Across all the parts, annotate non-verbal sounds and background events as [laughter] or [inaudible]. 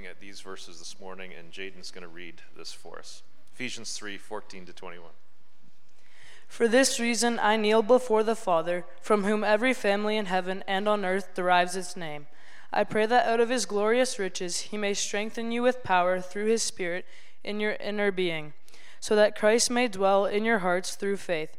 looking at these verses this morning, and Jaden's going to read this for us Ephesians 3 14 to 21. For this reason I kneel before the Father, from whom every family in heaven and on earth derives its name. I pray that out of his glorious riches he may strengthen you with power through his Spirit in your inner being, so that Christ may dwell in your hearts through faith.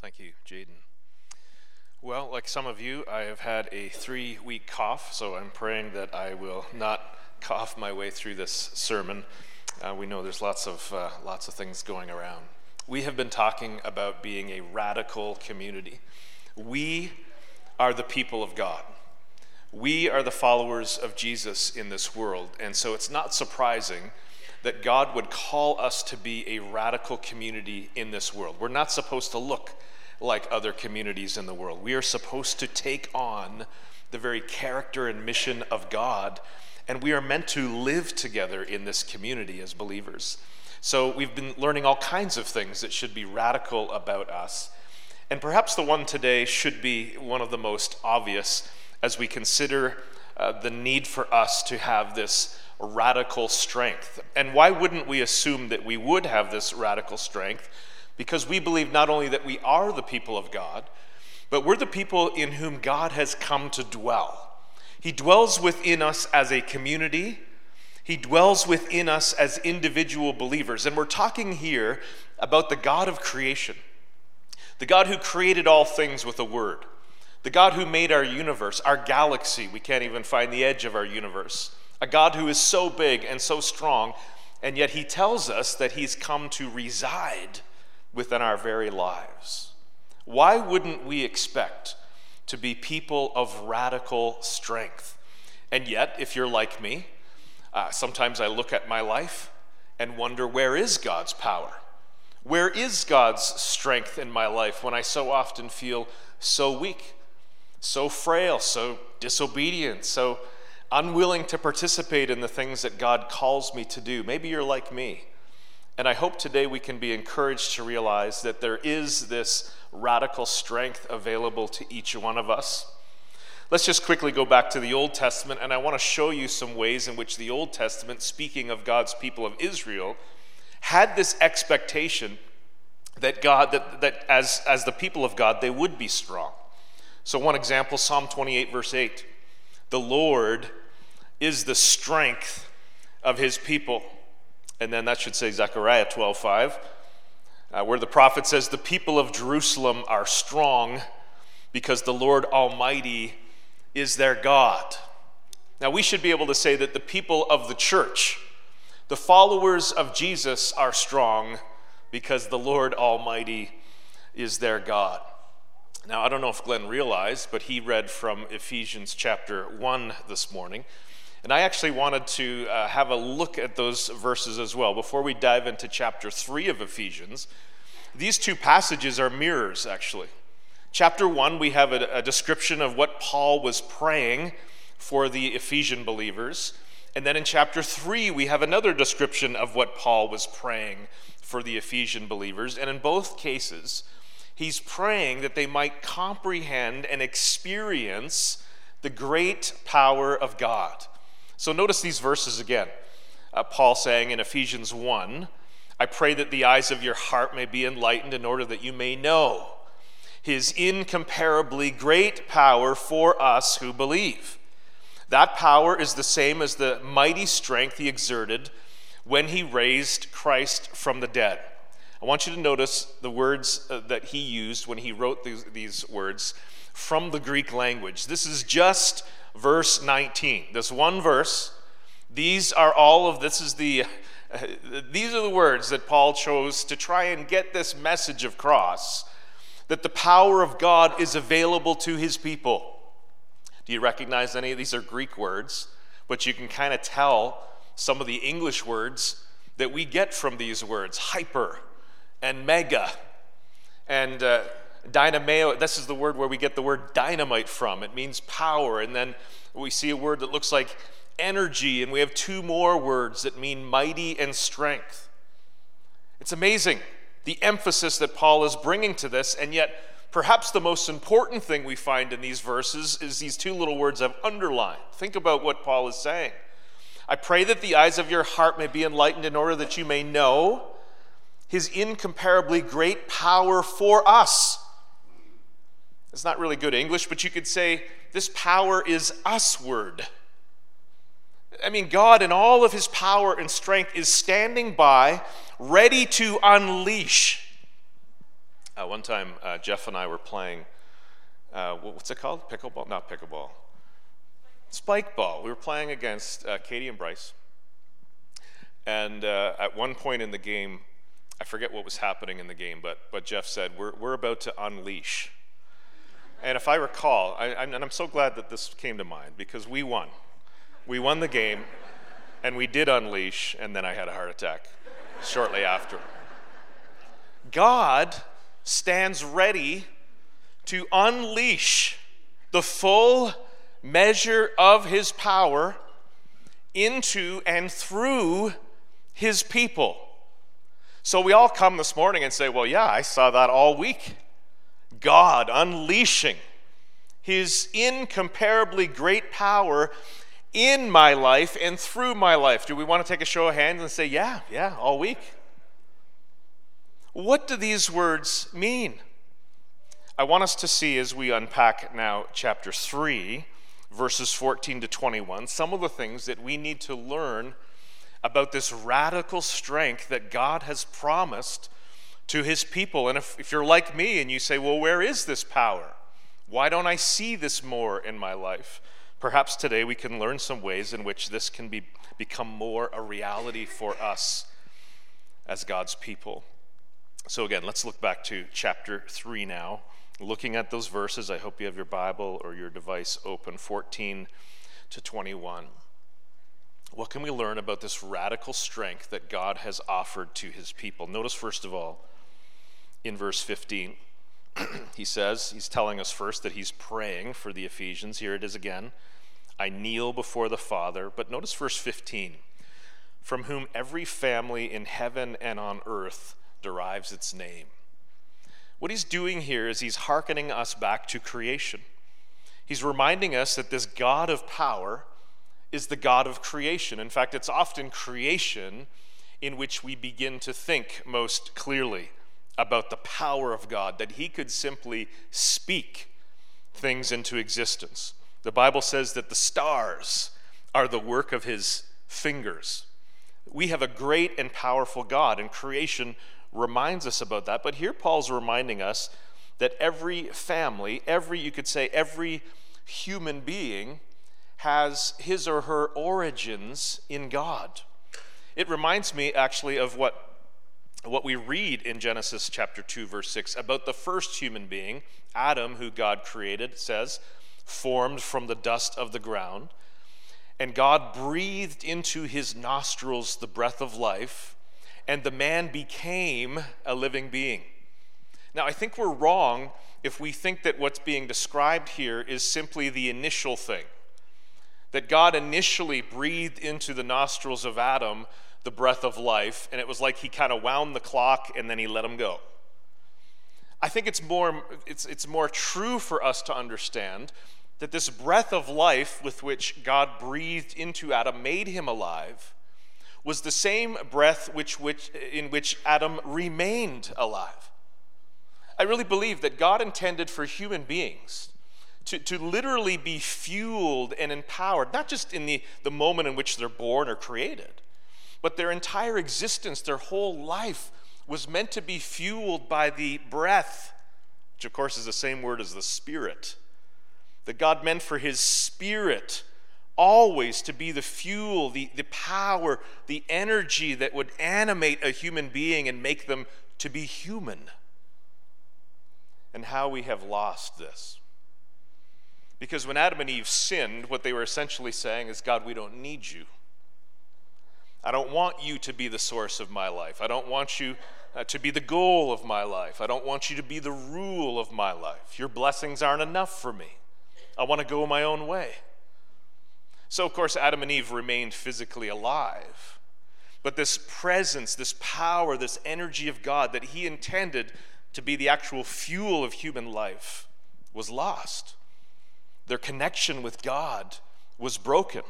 Thank you, Jaden. Well, like some of you, I have had a three week cough, so I'm praying that I will not cough my way through this sermon. Uh, we know there's lots of, uh, lots of things going around. We have been talking about being a radical community. We are the people of God. We are the followers of Jesus in this world. And so it's not surprising that God would call us to be a radical community in this world. We're not supposed to look like other communities in the world. We are supposed to take on the very character and mission of God and we are meant to live together in this community as believers. So we've been learning all kinds of things that should be radical about us. And perhaps the one today should be one of the most obvious as we consider uh, the need for us to have this radical strength. And why wouldn't we assume that we would have this radical strength? Because we believe not only that we are the people of God, but we're the people in whom God has come to dwell. He dwells within us as a community. He dwells within us as individual believers. And we're talking here about the God of creation, the God who created all things with a word, the God who made our universe, our galaxy. We can't even find the edge of our universe. A God who is so big and so strong, and yet He tells us that He's come to reside within our very lives. Why wouldn't we expect to be people of radical strength. And yet, if you're like me, uh, sometimes I look at my life and wonder where is God's power? Where is God's strength in my life when I so often feel so weak, so frail, so disobedient, so unwilling to participate in the things that God calls me to do? Maybe you're like me. And I hope today we can be encouraged to realize that there is this radical strength available to each one of us. Let's just quickly go back to the Old Testament, and I want to show you some ways in which the Old Testament, speaking of God's people of Israel, had this expectation that God, that, that as, as the people of God, they would be strong. So, one example Psalm 28, verse 8 The Lord is the strength of his people. And then that should say Zechariah 12, 5 uh, where the prophet says, The people of Jerusalem are strong because the Lord Almighty is their God. Now, we should be able to say that the people of the church, the followers of Jesus, are strong because the Lord Almighty is their God. Now, I don't know if Glenn realized, but he read from Ephesians chapter 1 this morning. And I actually wanted to uh, have a look at those verses as well. Before we dive into chapter 3 of Ephesians, these two passages are mirrors, actually. Chapter 1, we have a, a description of what Paul was praying for the Ephesian believers. And then in chapter 3, we have another description of what Paul was praying for the Ephesian believers. And in both cases, he's praying that they might comprehend and experience the great power of God. So notice these verses again. Uh, Paul saying in Ephesians 1 I pray that the eyes of your heart may be enlightened in order that you may know his incomparably great power for us who believe. That power is the same as the mighty strength he exerted when he raised Christ from the dead. I want you to notice the words uh, that he used when he wrote these, these words from the Greek language. This is just verse 19. This one verse, these are all of this is the these are the words that Paul chose to try and get this message of cross that the power of God is available to his people. Do you recognize any of these are Greek words? but you can kind of tell some of the English words that we get from these words hyper and mega and uh, dynameo. This is the word where we get the word dynamite from. It means power. And then we see a word that looks like energy, and we have two more words that mean mighty and strength. It's amazing the emphasis that Paul is bringing to this, and yet perhaps the most important thing we find in these verses is these two little words I've underlined. Think about what Paul is saying. I pray that the eyes of your heart may be enlightened in order that you may know his incomparably great power for us. It's not really good English, but you could say this power is usward. I mean, God, in all of his power and strength, is standing by, ready to unleash. Uh, one time, uh, Jeff and I were playing, uh, what's it called? Pickleball? Not pickleball. Spike ball. We were playing against uh, Katie and Bryce. And uh, at one point in the game, I forget what was happening in the game, but, but Jeff said, we're, we're about to unleash. And if I recall, I, I'm, and I'm so glad that this came to mind because we won. We won the game, and we did unleash, and then I had a heart attack shortly after. God stands ready to unleash the full measure of his power into and through his people. So we all come this morning and say, Well, yeah, I saw that all week. God unleashing his incomparably great power in my life and through my life. Do we want to take a show of hands and say, yeah, yeah, all week? What do these words mean? I want us to see as we unpack now chapter 3, verses 14 to 21, some of the things that we need to learn about this radical strength that God has promised to his people. And if, if you're like me and you say, well, where is this power? Why don't I see this more in my life? Perhaps today we can learn some ways in which this can be, become more a reality for us as God's people. So, again, let's look back to chapter 3 now. Looking at those verses, I hope you have your Bible or your device open 14 to 21. What can we learn about this radical strength that God has offered to his people? Notice, first of all, in verse 15, [clears throat] he says, he's telling us first that he's praying for the Ephesians. Here it is again. I kneel before the Father. But notice verse 15 from whom every family in heaven and on earth derives its name. What he's doing here is he's hearkening us back to creation. He's reminding us that this God of power is the God of creation. In fact, it's often creation in which we begin to think most clearly about the power of God, that he could simply speak things into existence. The Bible says that the stars are the work of his fingers. We have a great and powerful God, and creation reminds us about that. But here Paul's reminding us that every family, every, you could say, every human being has his or her origins in God. It reminds me actually of what what we read in Genesis chapter 2, verse 6 about the first human being, Adam, who God created, says, formed from the dust of the ground. And God breathed into his nostrils the breath of life, and the man became a living being. Now, I think we're wrong if we think that what's being described here is simply the initial thing. That God initially breathed into the nostrils of Adam the breath of life, and it was like he kind of wound the clock and then he let him go. I think it's more, it's, it's more true for us to understand that this breath of life with which God breathed into Adam made him alive was the same breath which, which, in which Adam remained alive. I really believe that God intended for human beings to, to literally be fueled and empowered, not just in the, the moment in which they're born or created, but their entire existence, their whole life, was meant to be fueled by the breath, which of course is the same word as the spirit. That God meant for his spirit always to be the fuel, the, the power, the energy that would animate a human being and make them to be human. And how we have lost this. Because when Adam and Eve sinned, what they were essentially saying is, God, we don't need you. I don't want you to be the source of my life. I don't want you uh, to be the goal of my life. I don't want you to be the rule of my life. Your blessings aren't enough for me. I want to go my own way. So, of course, Adam and Eve remained physically alive. But this presence, this power, this energy of God that He intended to be the actual fuel of human life was lost. Their connection with God was broken.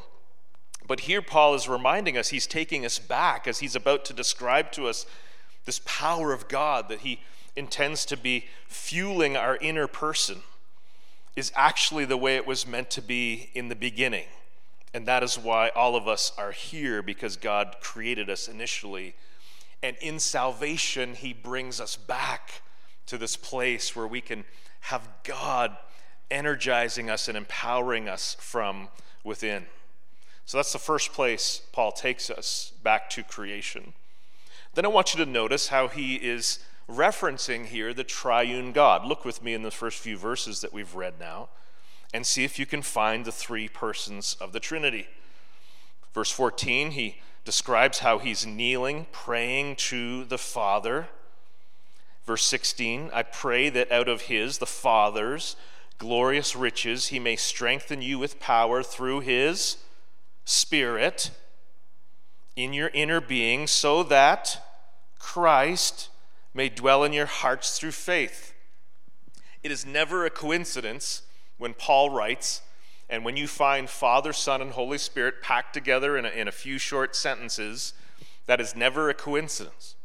But here, Paul is reminding us, he's taking us back as he's about to describe to us this power of God that he intends to be fueling our inner person, is actually the way it was meant to be in the beginning. And that is why all of us are here because God created us initially. And in salvation, He brings us back to this place where we can have God energizing us and empowering us from within. So that's the first place Paul takes us back to creation. Then I want you to notice how he is referencing here the triune God. Look with me in the first few verses that we've read now and see if you can find the three persons of the Trinity. Verse 14, he describes how he's kneeling, praying to the Father. Verse 16, I pray that out of his, the Father's, glorious riches, he may strengthen you with power through his Spirit in your inner being, so that Christ may dwell in your hearts through faith. It is never a coincidence when Paul writes, and when you find Father, Son, and Holy Spirit packed together in a, in a few short sentences, that is never a coincidence.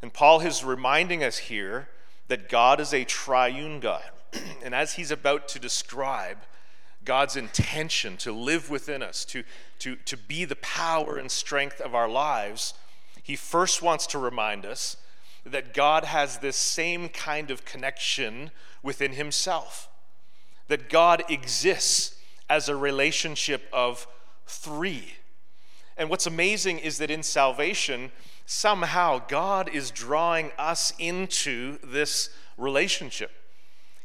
And Paul is reminding us here that God is a triune God. [clears throat] and as he's about to describe God's intention to live within us, to, to, to be the power and strength of our lives, he first wants to remind us that God has this same kind of connection within himself that God exists as a relationship of three. And what's amazing is that in salvation, somehow God is drawing us into this relationship.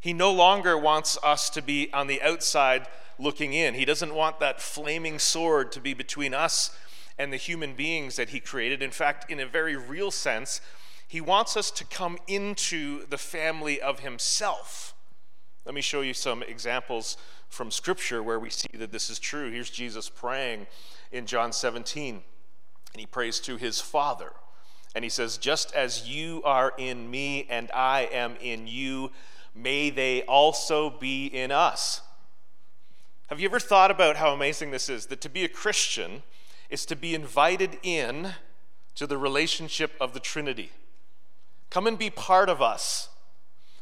He no longer wants us to be on the outside looking in. He doesn't want that flaming sword to be between us and the human beings that He created. In fact, in a very real sense, He wants us to come into the family of Himself. Let me show you some examples from Scripture where we see that this is true. Here's Jesus praying in John 17, and he prays to his Father. And he says, Just as you are in me and I am in you, may they also be in us. Have you ever thought about how amazing this is? That to be a Christian is to be invited in to the relationship of the Trinity. Come and be part of us.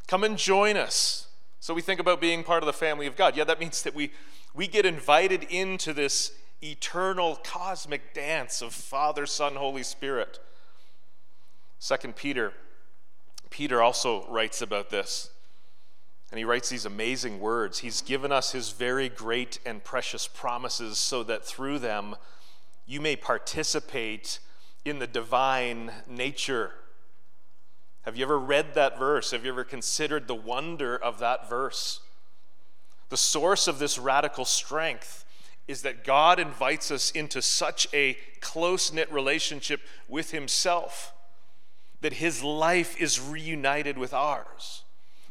Come and join us. So we think about being part of the family of God. Yeah, that means that we, we get invited into this eternal cosmic dance of Father, Son, Holy Spirit. Second Peter, Peter also writes about this. And he writes these amazing words. He's given us his very great and precious promises so that through them you may participate in the divine nature have you ever read that verse? Have you ever considered the wonder of that verse? The source of this radical strength is that God invites us into such a close knit relationship with Himself that His life is reunited with ours.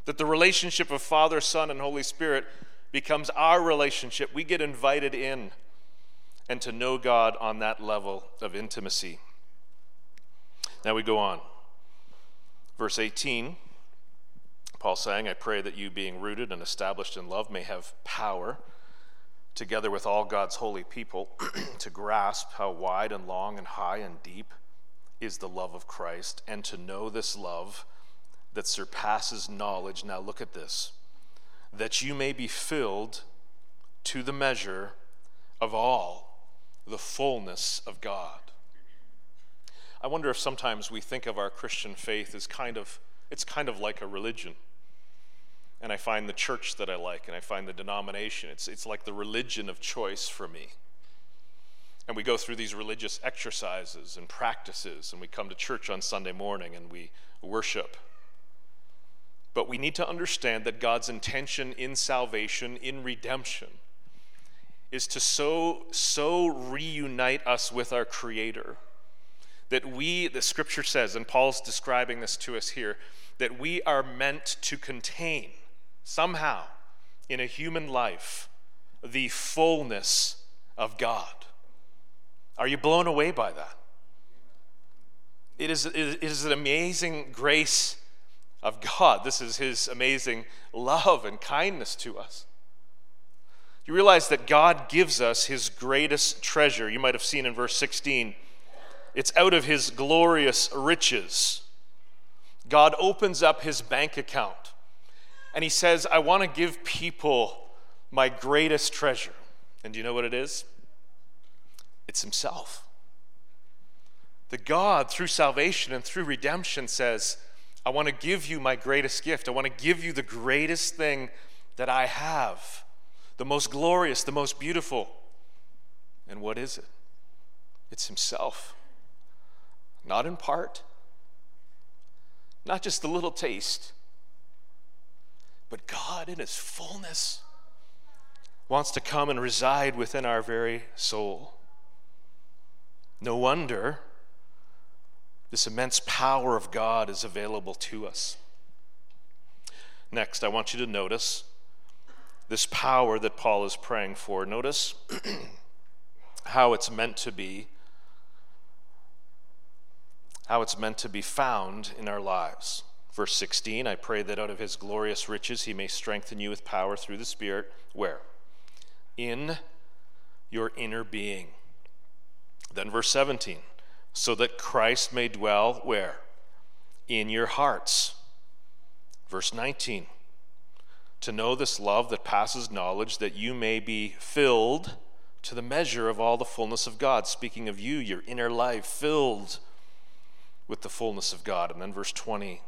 That the relationship of Father, Son, and Holy Spirit becomes our relationship. We get invited in and to know God on that level of intimacy. Now we go on. Verse 18, Paul saying, I pray that you, being rooted and established in love, may have power, together with all God's holy people, [clears throat] to grasp how wide and long and high and deep is the love of Christ, and to know this love that surpasses knowledge. Now, look at this that you may be filled to the measure of all the fullness of God. I wonder if sometimes we think of our Christian faith as kind of, it's kind of like a religion. And I find the church that I like, and I find the denomination. It's, it's like the religion of choice for me. And we go through these religious exercises and practices, and we come to church on Sunday morning and we worship. But we need to understand that God's intention in salvation, in redemption, is to so, so reunite us with our Creator that we, the scripture says, and Paul's describing this to us here, that we are meant to contain somehow in a human life the fullness of God. Are you blown away by that? It is, it is an amazing grace of God. This is His amazing love and kindness to us. You realize that God gives us His greatest treasure. You might have seen in verse 16, it's out of His glorious riches. God opens up His bank account and He says, I want to give people my greatest treasure. And do you know what it is? It's Himself. The God, through salvation and through redemption, says, I want to give you my greatest gift. I want to give you the greatest thing that I have, the most glorious, the most beautiful. And what is it? It's Himself. Not in part, not just a little taste, but God in His fullness wants to come and reside within our very soul. No wonder this immense power of God is available to us. Next, I want you to notice this power that Paul is praying for. Notice [clears throat] how it's meant to be how it's meant to be found in our lives. Verse 16, I pray that out of his glorious riches he may strengthen you with power through the Spirit. Where? In your inner being. Then verse 17, so that Christ may dwell where? In your hearts. Verse 19, to know this love that passes knowledge, that you may be filled to the measure of all the fullness of God. Speaking of you, your inner life, filled with the fullness of God. And then verse 20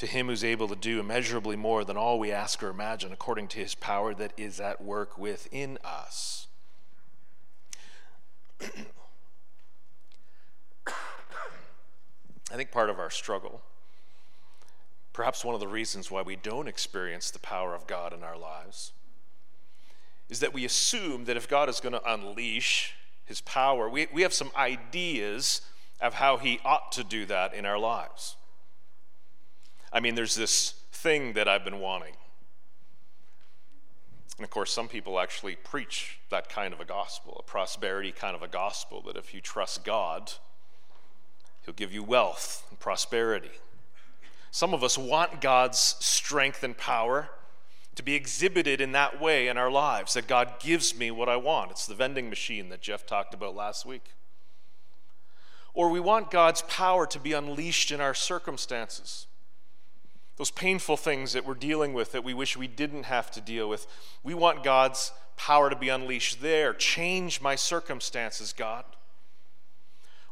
to him who's able to do immeasurably more than all we ask or imagine, according to his power that is at work within us. [clears throat] I think part of our struggle, perhaps one of the reasons why we don't experience the power of God in our lives, is that we assume that if God is going to unleash his power, we, we have some ideas of how he ought to do that in our lives. I mean, there's this thing that I've been wanting. And of course, some people actually preach that kind of a gospel, a prosperity kind of a gospel, that if you trust God, He'll give you wealth and prosperity. Some of us want God's strength and power to be exhibited in that way in our lives, that God gives me what I want. It's the vending machine that Jeff talked about last week. Or we want God's power to be unleashed in our circumstances. Those painful things that we're dealing with that we wish we didn't have to deal with. We want God's power to be unleashed there. Change my circumstances, God.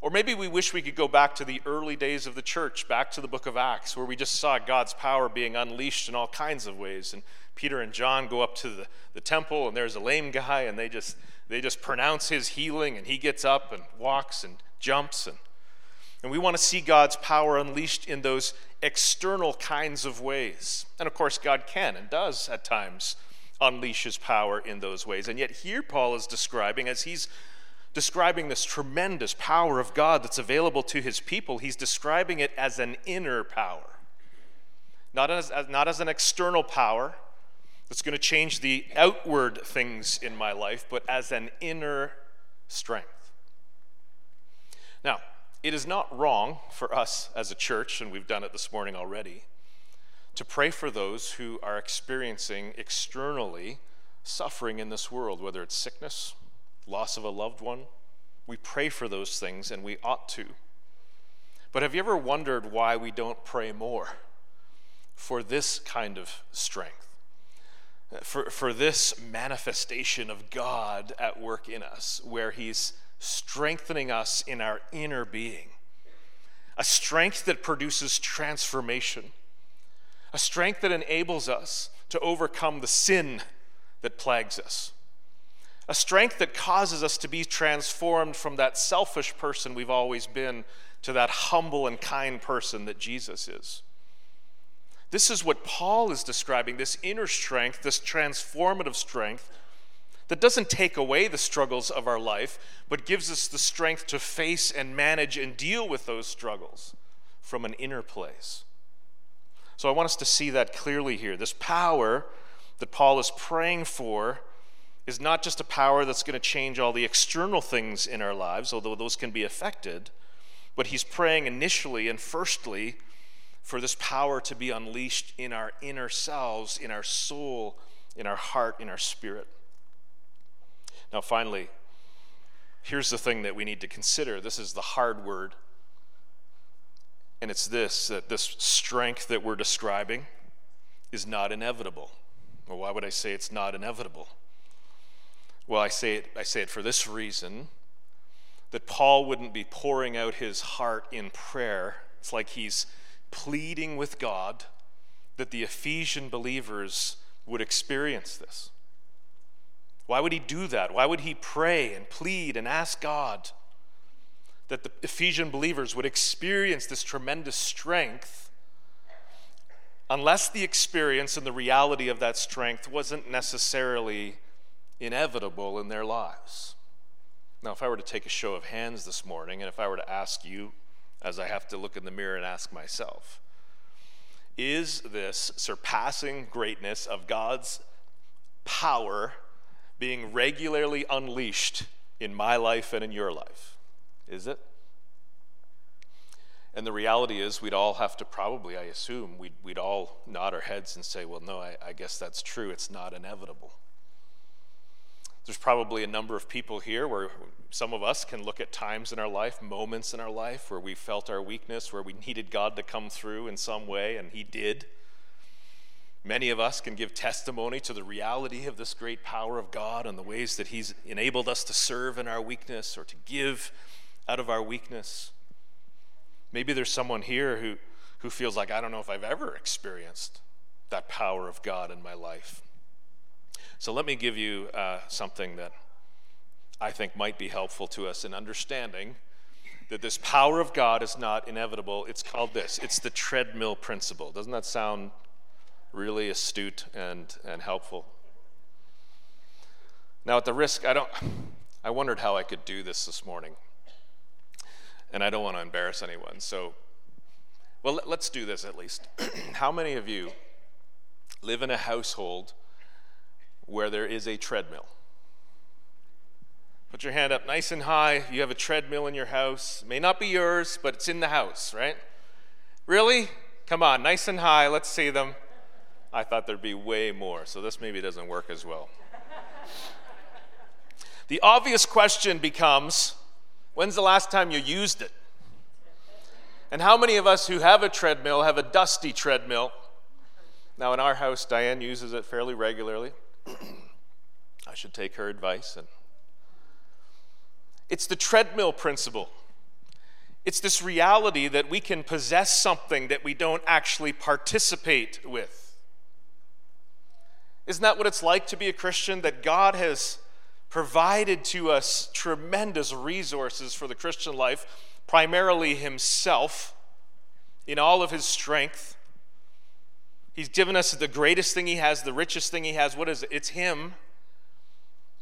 Or maybe we wish we could go back to the early days of the church, back to the book of Acts, where we just saw God's power being unleashed in all kinds of ways. And Peter and John go up to the, the temple, and there's a lame guy, and they just, they just pronounce his healing, and he gets up and walks and jumps. And, and we want to see God's power unleashed in those external kinds of ways. And of course, God can and does at times unleash his power in those ways. And yet, here Paul is describing, as he's describing this tremendous power of God that's available to his people, he's describing it as an inner power. Not as, not as an external power that's going to change the outward things in my life, but as an inner strength. Now, it is not wrong for us as a church, and we've done it this morning already, to pray for those who are experiencing externally suffering in this world, whether it's sickness, loss of a loved one. We pray for those things, and we ought to. But have you ever wondered why we don't pray more for this kind of strength? For, for this manifestation of God at work in us, where He's strengthening us in our inner being. A strength that produces transformation. A strength that enables us to overcome the sin that plagues us. A strength that causes us to be transformed from that selfish person we've always been to that humble and kind person that Jesus is. This is what Paul is describing this inner strength, this transformative strength that doesn't take away the struggles of our life, but gives us the strength to face and manage and deal with those struggles from an inner place. So I want us to see that clearly here. This power that Paul is praying for is not just a power that's going to change all the external things in our lives, although those can be affected, but he's praying initially and firstly for this power to be unleashed in our inner selves, in our soul, in our heart, in our spirit. Now, finally, here's the thing that we need to consider this is the hard word and it's this that this strength that we're describing is not inevitable. Well, why would I say it's not inevitable? Well, I say it, I say it for this reason that Paul wouldn't be pouring out his heart in prayer. It's like he's pleading with God that the Ephesian believers would experience this. Why would he do that? Why would he pray and plead and ask God that the Ephesian believers would experience this tremendous strength unless the experience and the reality of that strength wasn't necessarily inevitable in their lives. Now, if I were to take a show of hands this morning, and if I were to ask you, as I have to look in the mirror and ask myself, is this surpassing greatness of God's power being regularly unleashed in my life and in your life? Is it? And the reality is, we'd all have to probably, I assume, we'd, we'd all nod our heads and say, well, no, I, I guess that's true. It's not inevitable. There's probably a number of people here where some of us can look at times in our life, moments in our life, where we felt our weakness, where we needed God to come through in some way, and He did. Many of us can give testimony to the reality of this great power of God and the ways that He's enabled us to serve in our weakness or to give out of our weakness. Maybe there's someone here who, who feels like, I don't know if I've ever experienced that power of God in my life. So let me give you uh, something that I think might be helpful to us in understanding that this power of God is not inevitable. It's called this it's the treadmill principle. Doesn't that sound really astute and, and helpful? Now, at the risk, I don't, I wondered how I could do this this morning and I don't want to embarrass anyone. So, well, let's do this at least. [clears throat] How many of you live in a household where there is a treadmill? Put your hand up nice and high. You have a treadmill in your house. It may not be yours, but it's in the house, right? Really? Come on, nice and high. Let's see them. I thought there'd be way more, so this maybe doesn't work as well. the obvious question becomes When's the last time you used it? And how many of us who have a treadmill have a dusty treadmill? Now, in our house, Diane uses it fairly regularly. I should take her advice. And it's the treadmill principle. It's this reality that we can possess something that we don't actually participate with. Isn't that what it's like to be a Christian? That God has provided to us tremendous resources for the Christian life, primarily Himself in all of His strength. He's given us the greatest thing He has, the richest thing He has. What is it? It's Him.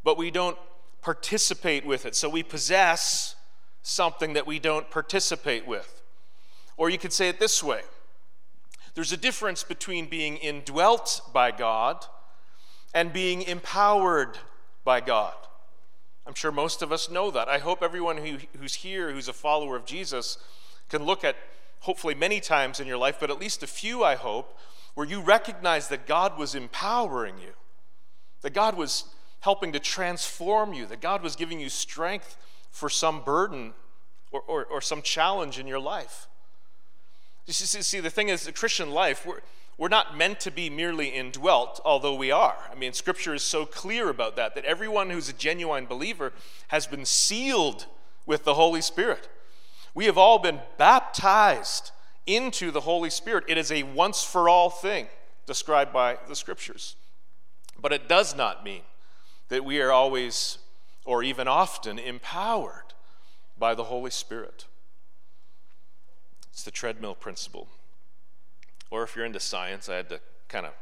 But we don't participate with it. So we possess something that we don't participate with. Or you could say it this way there's a difference between being indwelt by God and being empowered by God. I'm sure most of us know that. I hope everyone who, who's here who's a follower of Jesus can look at, hopefully, many times in your life, but at least a few, I hope, where you recognize that God was empowering you, that God was helping to transform you, that God was giving you strength for some burden or, or, or some challenge in your life. You see, see, the thing is, the Christian life, we're, we're not meant to be merely indwelt, although we are. I mean, Scripture is so clear about that, that everyone who's a genuine believer has been sealed with the Holy Spirit. We have all been baptized into the Holy Spirit. It is a once for all thing described by the Scriptures. But it does not mean that we are always or even often empowered by the Holy Spirit. It's the treadmill principle. Or if you're into science, I had to kind of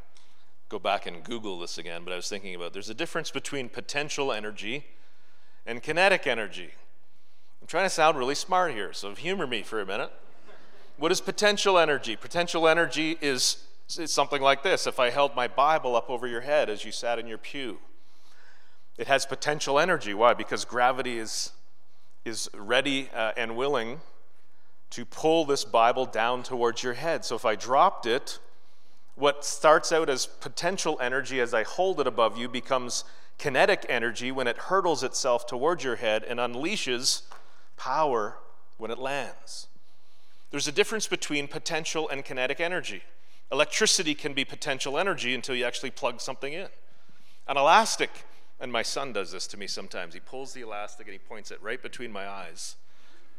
go back and Google this again, but I was thinking about there's a difference between potential energy and kinetic energy. I'm trying to sound really smart here, so humor me for a minute. What is potential energy? Potential energy is, something like this. If I held my Bible up over your head as you sat in your pew, it has potential energy. Why? Because gravity is, is ready uh, and willing to pull this Bible down towards your head. So if I dropped it, what starts out as potential energy as I hold it above you becomes kinetic energy when it hurtles itself towards your head and unleashes power when it lands. There's a difference between potential and kinetic energy. Electricity can be potential energy until you actually plug something in. An elastic, and my son does this to me sometimes, he pulls the elastic and he points it right between my eyes.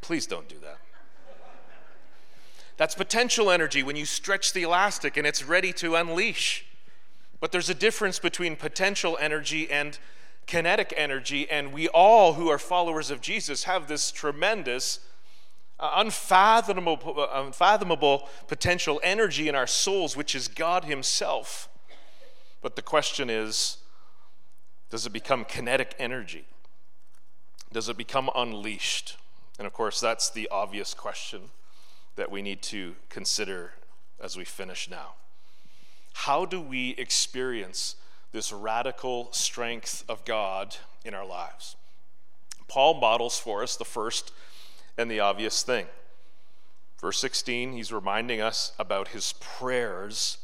Please don't do that. That's potential energy when you stretch the elastic and it's ready to unleash. But there's a difference between potential energy and kinetic energy, and we all who are followers of Jesus have this tremendous, uh, unfathomable, uh, unfathomable potential energy in our souls, which is God Himself. But the question is does it become kinetic energy? Does it become unleashed? And of course, that's the obvious question that we need to consider as we finish now. How do we experience this radical strength of God in our lives? Paul models for us the first and the obvious thing. Verse 16, he's reminding us about his prayers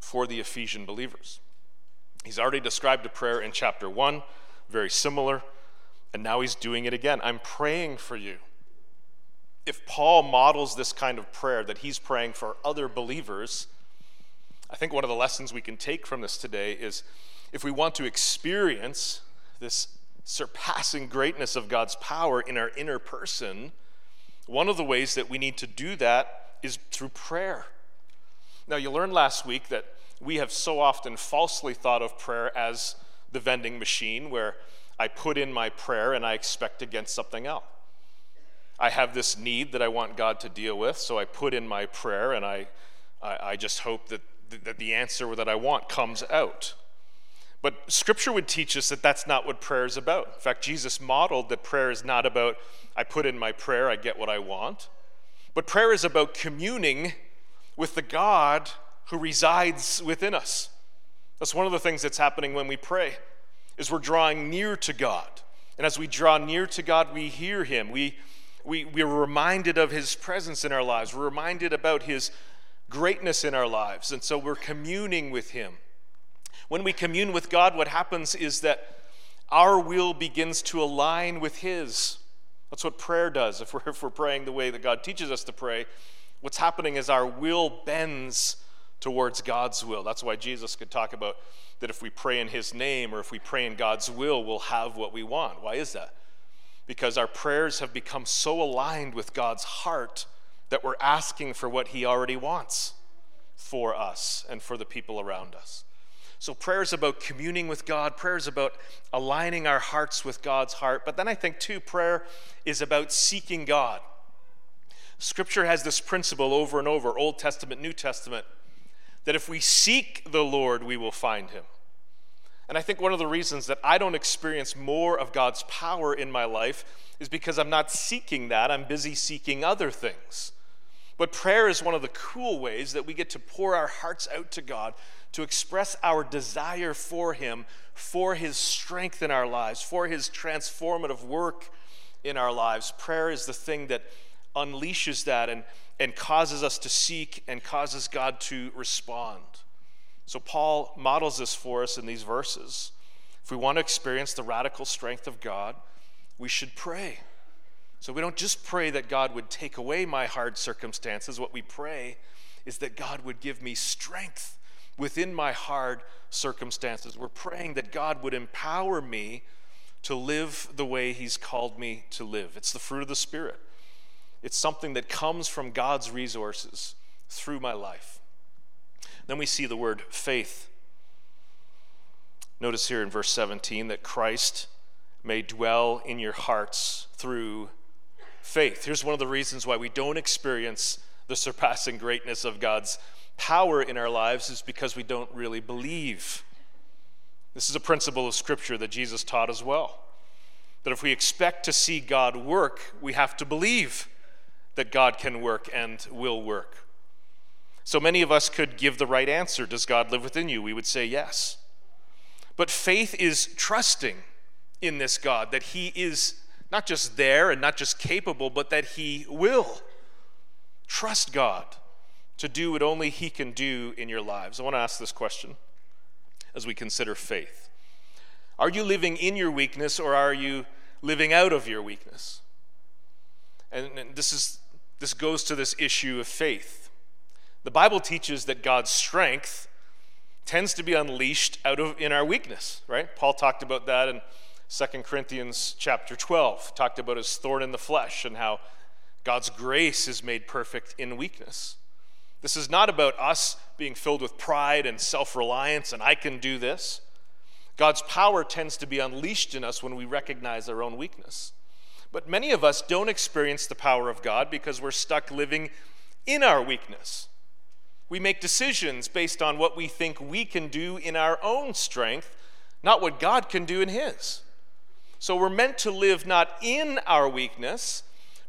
for the Ephesian believers. He's already described a prayer in chapter 1, very similar, and now he's doing it again. I'm praying for you if Paul models this kind of prayer that he's praying for other believers, I think one of the lessons we can take from this today is if we want to experience this surpassing greatness of God's power in our inner person, one of the ways that we need to do that is through prayer. Now, you learned last week that we have so often falsely thought of prayer as the vending machine where I put in my prayer and I expect get something else. I have this need that I want God to deal with, so I put in my prayer and I, I, I just hope that, that the answer that I want comes out. But Scripture would teach us that that's not what prayer is about. In fact, Jesus modeled that prayer is not about, I put in my prayer, I get what I want. But prayer is about communing with the God who resides within us. That's one of the things that's happening when we pray, is we're drawing near to God. And as we draw near to God, we hear Him. We we, we're reminded of his presence in our lives. We're reminded about his greatness in our lives. And so we're communing with him. When we commune with God, what happens is that our will begins to align with his. That's what prayer does. If we're, if we're praying the way that God teaches us to pray, what's happening is our will bends towards God's will. That's why Jesus could talk about that if we pray in his name or if we pray in God's will, we'll have what we want. Why is that? because our prayers have become so aligned with God's heart that we're asking for what He already wants for us and for the people around us. So, prayer is about communing with God, prayer is about aligning our hearts with God's heart. But then I think, too, prayer is about seeking God. Scripture has this principle over and over, Old Testament, New Testament, that if we seek the Lord, we will find Him. And I think one of the reasons that I don't experience more of God's power in my life is because I'm not seeking that. I'm busy seeking other things. But prayer is one of the cool ways that we get to pour our hearts out to God, to express our desire for Him, for His strength in our lives, for His transformative work in our lives. Prayer is the thing that unleashes that and, and causes us to seek and causes God to respond. So, Paul models this for us in these verses. If we want to experience the radical strength of God, we should pray. So, we don't just pray that God would take away my hard circumstances. What we pray is that God would give me strength within my hard circumstances. We're praying that God would empower me to live the way He's called me to live. It's the fruit of the Spirit, it's something that comes from God's resources through my life. Then we see the word faith. Notice here in verse 17 that Christ may dwell in your hearts through faith. Here's one of the reasons why we don't experience the surpassing greatness of God's power in our lives is because we don't really believe. This is a principle of Scripture that Jesus taught as well. That if we expect to see God work, we have to believe that God can work and will work. So many of us could give the right answer Does God live within you? We would say yes. But faith is trusting in this God, that He is not just there and not just capable, but that He will. Trust God to do what only He can do in your lives. I want to ask this question as we consider faith Are you living in your weakness or are you living out of your weakness? And, and this, is, this goes to this issue of faith. The Bible teaches that God's strength tends to be unleashed out of in our weakness, right? Paul talked about that in 2 Corinthians chapter 12, talked about his thorn in the flesh and how God's grace is made perfect in weakness. This is not about us being filled with pride and self reliance and I can do this. God's power tends to be unleashed in us when we recognize our own weakness. But many of us don't experience the power of God because we're stuck living in our weakness. We make decisions based on what we think we can do in our own strength, not what God can do in His. So we're meant to live not in our weakness,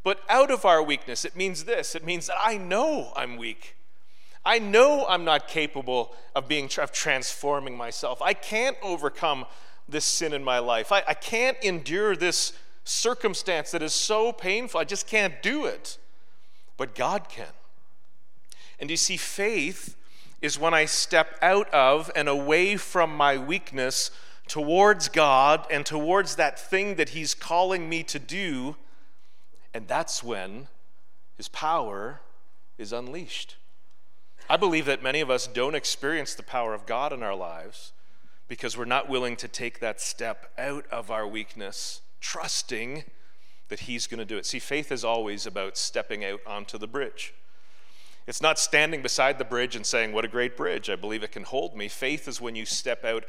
but out of our weakness. It means this it means that I know I'm weak. I know I'm not capable of being of transforming myself. I can't overcome this sin in my life. I, I can't endure this circumstance that is so painful. I just can't do it. But God can. And you see, faith is when I step out of and away from my weakness towards God and towards that thing that He's calling me to do. And that's when His power is unleashed. I believe that many of us don't experience the power of God in our lives because we're not willing to take that step out of our weakness, trusting that He's going to do it. See, faith is always about stepping out onto the bridge. It's not standing beside the bridge and saying, What a great bridge. I believe it can hold me. Faith is when you step out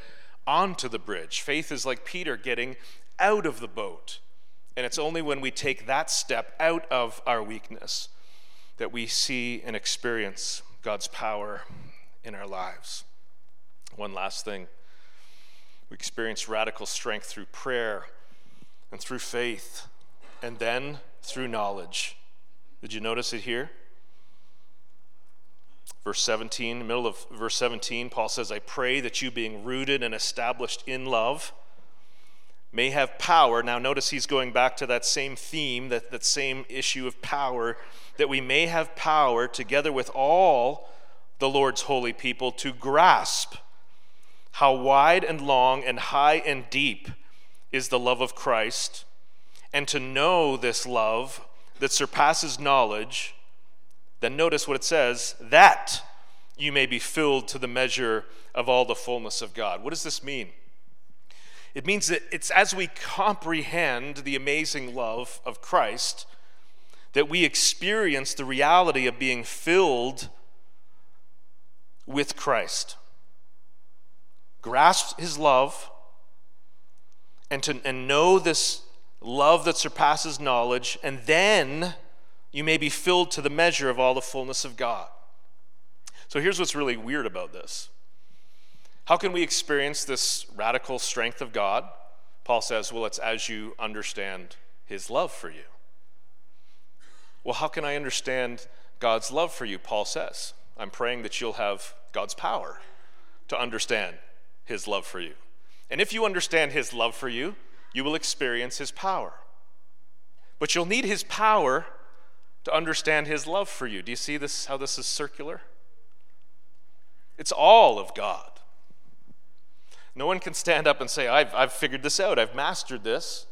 onto the bridge. Faith is like Peter getting out of the boat. And it's only when we take that step out of our weakness that we see and experience God's power in our lives. One last thing we experience radical strength through prayer and through faith, and then through knowledge. Did you notice it here? Verse 17, middle of verse 17, Paul says, I pray that you, being rooted and established in love, may have power. Now, notice he's going back to that same theme, that, that same issue of power, that we may have power together with all the Lord's holy people to grasp how wide and long and high and deep is the love of Christ, and to know this love that surpasses knowledge then notice what it says that you may be filled to the measure of all the fullness of God. What does this mean? It means that it's as we comprehend the amazing love of Christ that we experience the reality of being filled with Christ. Grasp his love and to and know this love that surpasses knowledge and then you may be filled to the measure of all the fullness of God. So here's what's really weird about this. How can we experience this radical strength of God? Paul says, well, it's as you understand his love for you. Well, how can I understand God's love for you? Paul says, I'm praying that you'll have God's power to understand his love for you. And if you understand his love for you, you will experience his power. But you'll need his power to understand his love for you. Do you see this how this is circular? It's all of God. No one can stand up and say, I've, I've figured this out, I've mastered this.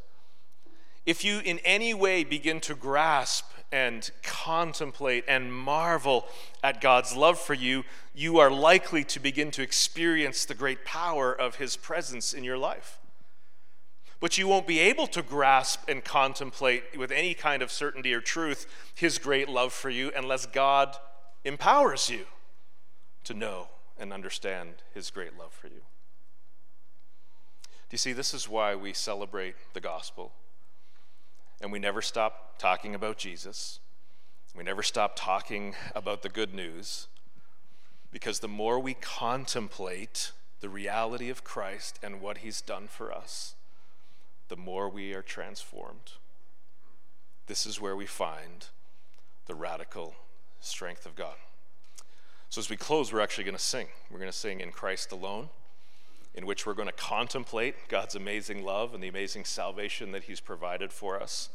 If you in any way begin to grasp and contemplate and marvel at God's love for you, you are likely to begin to experience the great power of His presence in your life. But you won't be able to grasp and contemplate with any kind of certainty or truth His great love for you unless God empowers you to know and understand His great love for you. Do you see, this is why we celebrate the gospel. And we never stop talking about Jesus. We never stop talking about the good news. Because the more we contemplate the reality of Christ and what he's done for us, the more we are transformed. This is where we find the radical strength of God. So, as we close, we're actually going to sing. We're going to sing in Christ alone, in which we're going to contemplate God's amazing love and the amazing salvation that He's provided for us,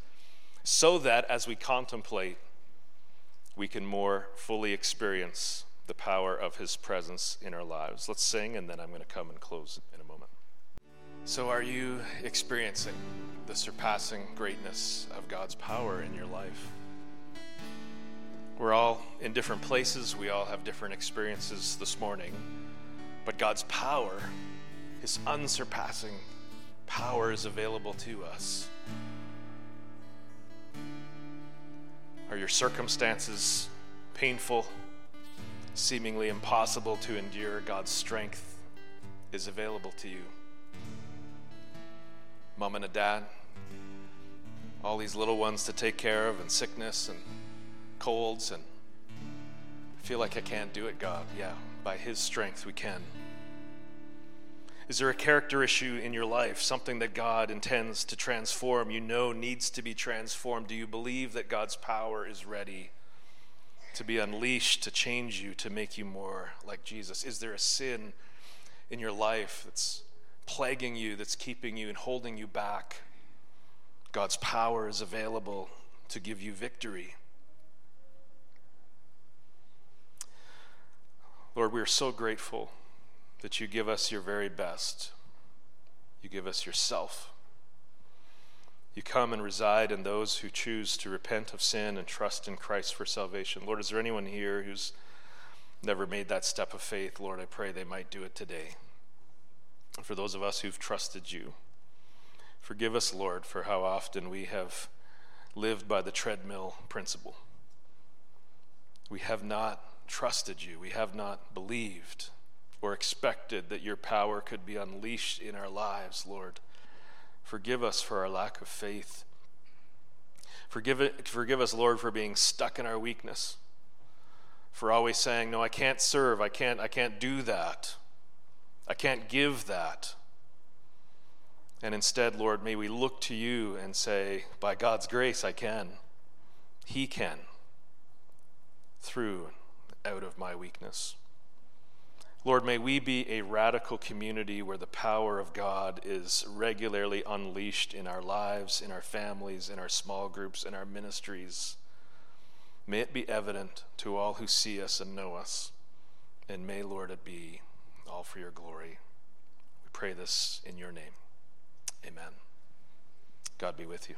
so that as we contemplate, we can more fully experience the power of His presence in our lives. Let's sing, and then I'm going to come and close in a moment. So, are you experiencing the surpassing greatness of God's power in your life? We're all in different places, we all have different experiences this morning, but God's power, His unsurpassing power, is available to us. Are your circumstances painful, seemingly impossible to endure? God's strength is available to you. Mom and a dad, all these little ones to take care of, and sickness and colds, and I feel like I can't do it, God. Yeah, by His strength we can. Is there a character issue in your life, something that God intends to transform, you know needs to be transformed? Do you believe that God's power is ready to be unleashed, to change you, to make you more like Jesus? Is there a sin in your life that's plaguing you, that's keeping you and holding you back? God's power is available to give you victory. Lord, we are so grateful that you give us your very best. You give us yourself. You come and reside in those who choose to repent of sin and trust in Christ for salvation. Lord, is there anyone here who's never made that step of faith? Lord, I pray they might do it today. For those of us who've trusted you, forgive us, Lord, for how often we have lived by the treadmill principle. We have not trusted you, we have not believed or expected that your power could be unleashed in our lives, Lord. Forgive us for our lack of faith. Forgive, it, forgive us, Lord, for being stuck in our weakness, for always saying, No, I can't serve, I can't, I can't do that, I can't give that. And instead, Lord, may we look to you and say, By God's grace, I can. He can, through out of my weakness. Lord, may we be a radical community where the power of God is regularly unleashed in our lives, in our families, in our small groups, in our ministries. May it be evident to all who see us and know us. And may, Lord, it be all for your glory. We pray this in your name. Amen. God be with you.